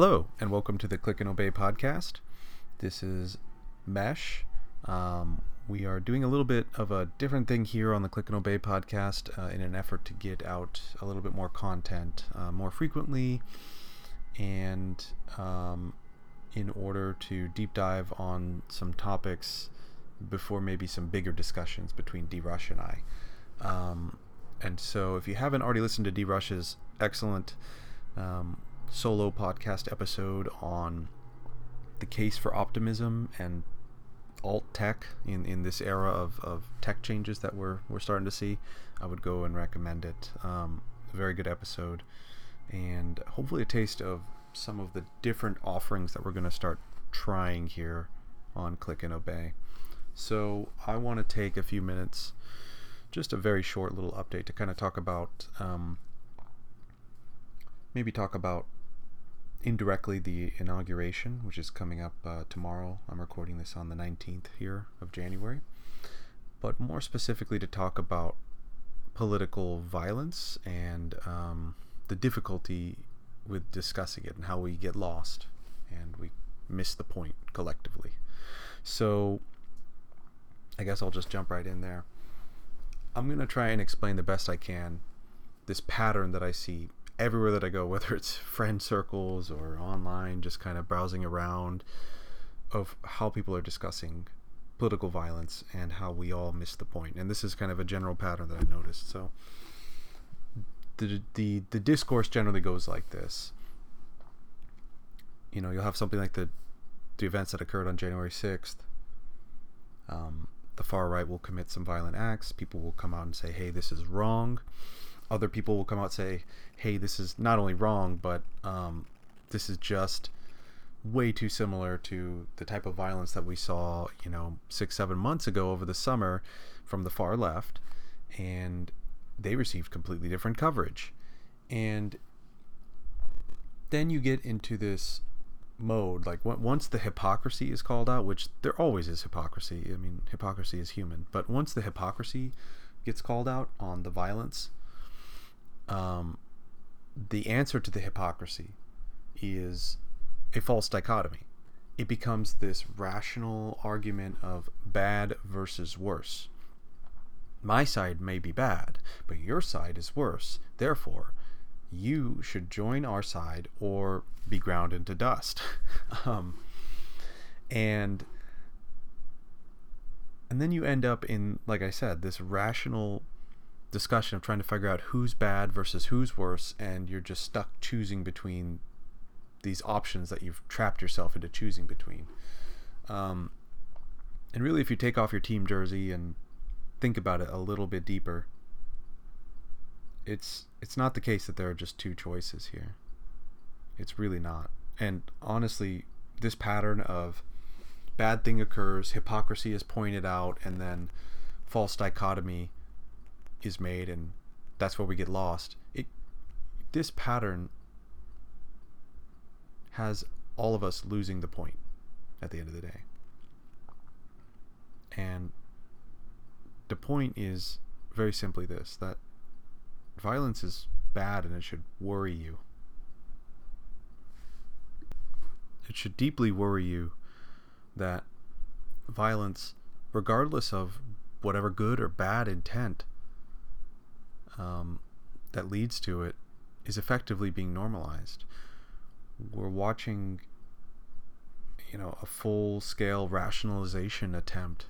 Hello, and welcome to the Click and Obey podcast. This is Mesh. Um, we are doing a little bit of a different thing here on the Click and Obey podcast uh, in an effort to get out a little bit more content uh, more frequently and um, in order to deep dive on some topics before maybe some bigger discussions between D Rush and I. Um, and so, if you haven't already listened to D Rush's excellent um, solo podcast episode on the case for optimism and alt tech in, in this era of, of tech changes that we're, we're starting to see, I would go and recommend it. Um, a very good episode, and hopefully a taste of some of the different offerings that we're going to start trying here on Click and Obey. So, I want to take a few minutes, just a very short little update to kind of talk about, um, maybe talk about indirectly the inauguration, which is coming up uh, tomorrow. I'm recording this on the 19th here of January. But more specifically, to talk about political violence and um, the difficulty with discussing it and how we get lost and we miss the point collectively. So, I guess I'll just jump right in there. I'm going to try and explain the best I can this pattern that I see everywhere that I go, whether it's friend circles or online, just kind of browsing around of how people are discussing political violence and how we all miss the point. And this is kind of a general pattern that I noticed. So the the the discourse generally goes like this. You know, you'll have something like the the events that occurred on January sixth. Um, the far right will commit some violent acts. People will come out and say, "Hey, this is wrong." Other people will come out and say, "Hey, this is not only wrong, but um, this is just way too similar to the type of violence that we saw, you know, six, seven months ago over the summer from the far left," and they received completely different coverage, and then you get into this mode like once the hypocrisy is called out which there always is hypocrisy i mean hypocrisy is human but once the hypocrisy gets called out on the violence um, the answer to the hypocrisy is a false dichotomy. It becomes this rational argument of bad versus worse. My side may be bad, but your side is worse. Therefore, you should join our side or be ground into dust. um, and and then you end up in, like I said, this rational discussion of trying to figure out who's bad versus who's worse, and you're just stuck choosing between these options that you've trapped yourself into choosing between. Um, and really, if you take off your team jersey and think about it a little bit deeper, it's it's not the case that there are just two choices here. It's really not. And honestly, this pattern of bad thing occurs, hypocrisy is pointed out, and then false dichotomy is made and that's where we get lost. It this pattern has all of us losing the point at the end of the day. And the point is very simply this that violence is bad and it should worry you. It should deeply worry you that violence, regardless of whatever good or bad intent um, that leads to it is effectively being normalized. We're watching, you know, a full scale rationalization attempt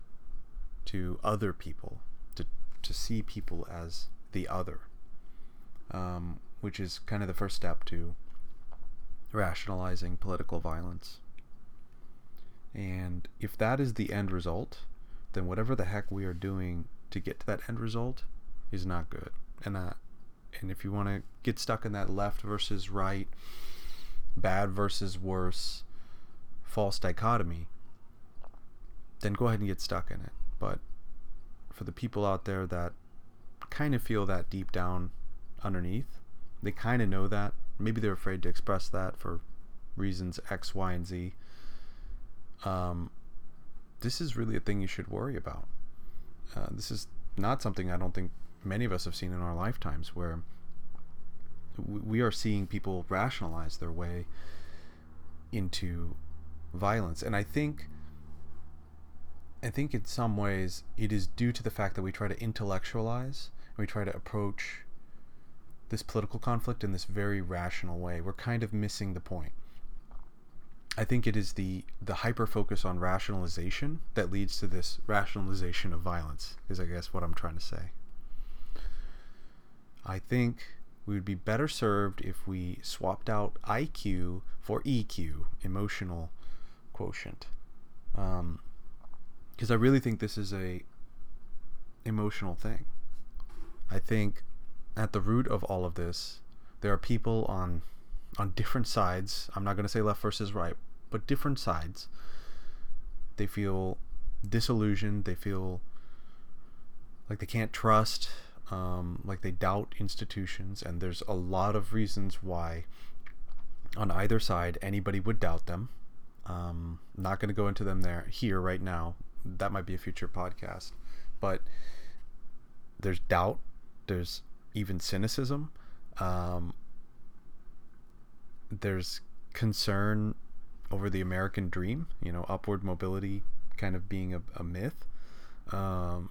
to other people, to, to see people as the other, um, which is kind of the first step to rationalizing political violence. And if that is the end result, then whatever the heck we are doing to get to that end result is not good and that and if you want to get stuck in that left versus right bad versus worse false dichotomy then go ahead and get stuck in it. But for the people out there that kind of feel that deep down underneath they kind of know that. Maybe they're afraid to express that for reasons x y and z. Um, this is really a thing you should worry about. Uh, this is not something i don't think many of us have seen in our lifetimes where we are seeing people rationalize their way into violence. And I think I think in some ways it is due to the fact that we try to intellectualize, and we try to approach this political conflict in this very rational way. We're kind of missing the point. I think it is the the hyper focus on rationalization that leads to this rationalization of violence. Is I guess what I'm trying to say. I think we would be better served if we swapped out IQ for EQ, emotional quotient. Um, because I really think this is a emotional thing. I think at the root of all of this, there are people on on different sides. I'm not going to say left versus right, but different sides. They feel disillusioned. They feel like they can't trust, um, like they doubt institutions, and there's a lot of reasons why on either side anybody would doubt them. Um, not going to go into them there here right now. That might be a future podcast, but there's doubt. There's even cynicism. Um, there's concern over the American dream, you know, upward mobility kind of being a, a myth. Um,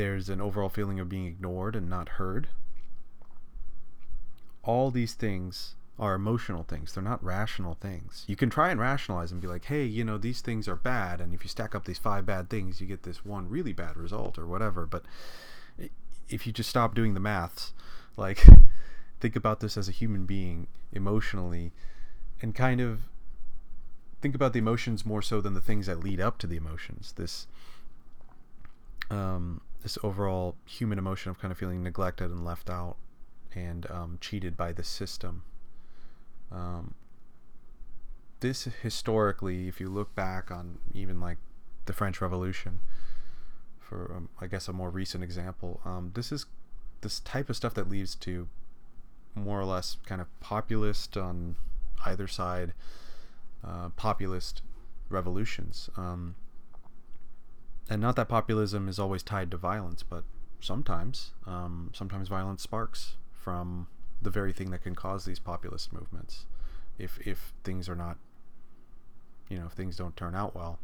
there's an overall feeling of being ignored and not heard. All these things are emotional things. They're not rational things. You can try and rationalize and be like, hey, you know, these things are bad. And if you stack up these five bad things, you get this one really bad result or whatever. But if you just stop doing the maths, like, think about this as a human being emotionally and kind of think about the emotions more so than the things that lead up to the emotions. This um, this overall human emotion of kind of feeling neglected and left out and um, cheated by the system. Um, this historically, if you look back on even like the French Revolution, for um, I guess a more recent example, um, this is this type of stuff that leads to more or less kind of populist on either side uh, populist revolutions. And not that populism is always tied to violence, but sometimes, um, sometimes violence sparks from the very thing that can cause these populist movements. If if things are not, you know, if things don't turn out well.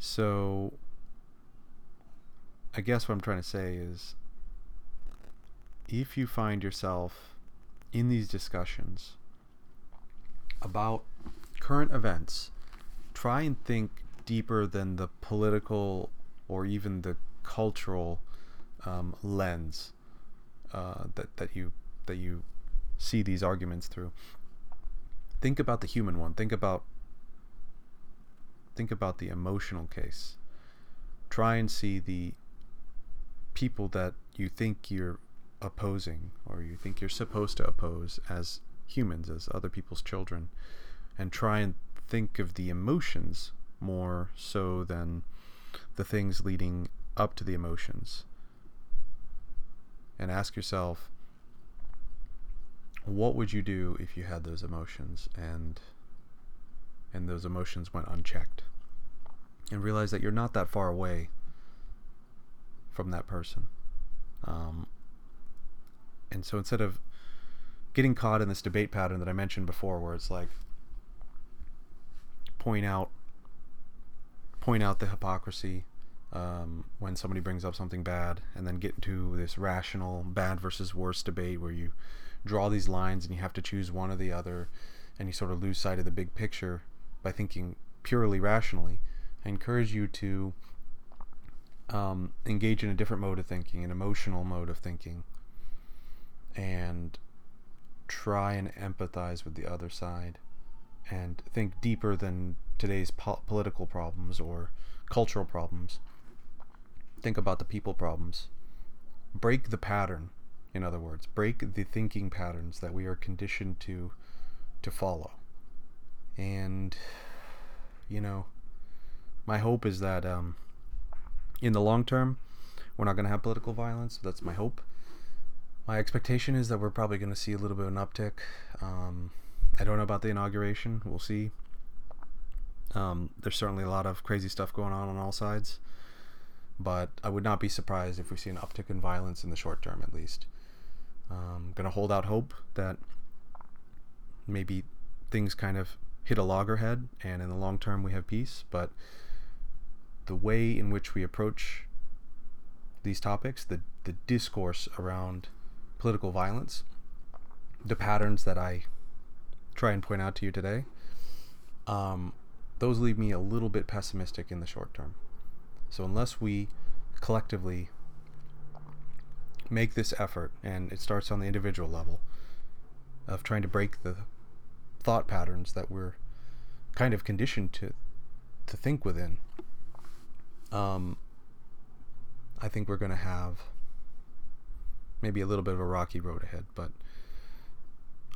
So, I guess what I'm trying to say is, if you find yourself in these discussions about current events, try and think deeper than the political or even the cultural um, lens uh, that that you that you see these arguments through. Think about the human one. Think about think about the emotional case. Try and see the people that you think you're opposing or you think you're supposed to oppose as humans, as other people's children, and try and think of the emotions more so than the things leading up to the emotions. And ask yourself, what would you do if you had those emotions and and those emotions went unchecked? And realize that you're not that far away from that person. Um, and so instead of getting caught in this debate pattern that I mentioned before, where it's like point out point out the hypocrisy um, when somebody brings up something bad, and then get into this rational bad versus worse debate where you draw these lines and you have to choose one or the other, and you sort of lose sight of the big picture by thinking purely rationally. I encourage you to um, engage in a different mode of thinking, an emotional mode of thinking, and try and empathize with the other side and think deeper than today's po- political problems or cultural problems. Think about the people problems. Break the pattern, in other words, break the thinking patterns that we are conditioned to to follow. And you know, my hope is that um, in the long term, we're not going to have political violence. That's my hope my expectation is that we're probably going to see a little bit of an uptick. Um, I don't know about the inauguration. We'll see. Um, there's certainly a lot of crazy stuff going on on all sides, but I would not be surprised if we see an uptick in violence in the short term, at least. Um, going to hold out hope that maybe things kind of hit a loggerhead, and in the long term we have peace. But the way in which we approach these topics, the the discourse around political violence, the patterns that I try and point out to you today, um, those leave me a little bit pessimistic in the short term. So unless we collectively make this effort, and it starts on the individual level, of trying to break the thought patterns that we're kind of conditioned to to think within. Um, I think we're going to have maybe a little bit of a rocky road ahead, but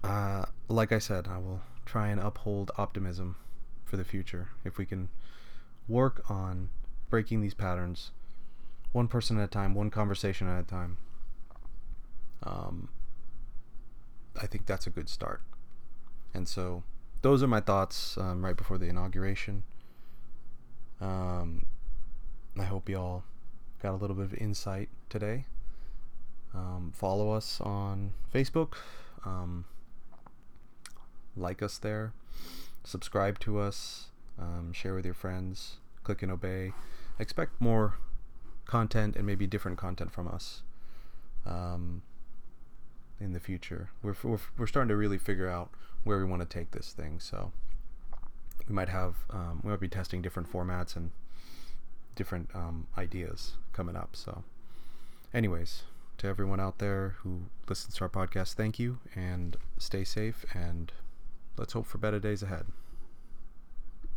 uh, like I said, I will try and uphold optimism for the future if we can work on breaking these patterns one person at a time, one conversation at a time. Um, I think that's a good start. And so, those are my thoughts um, right before the inauguration. Um, I hope you all got a little bit of insight today. Um, follow us on Facebook. Um, like us there. Subscribe to us. Um, share with your friends. Click and obey. Expect more content and maybe different content from us um, in the future. We're, we're, we're starting to really figure out where we want to take this thing. So we might have um, we might be testing different formats and different um, ideas coming up. So, anyways, to everyone out there who listens to our podcast, thank you and stay safe and let's hope for better days ahead.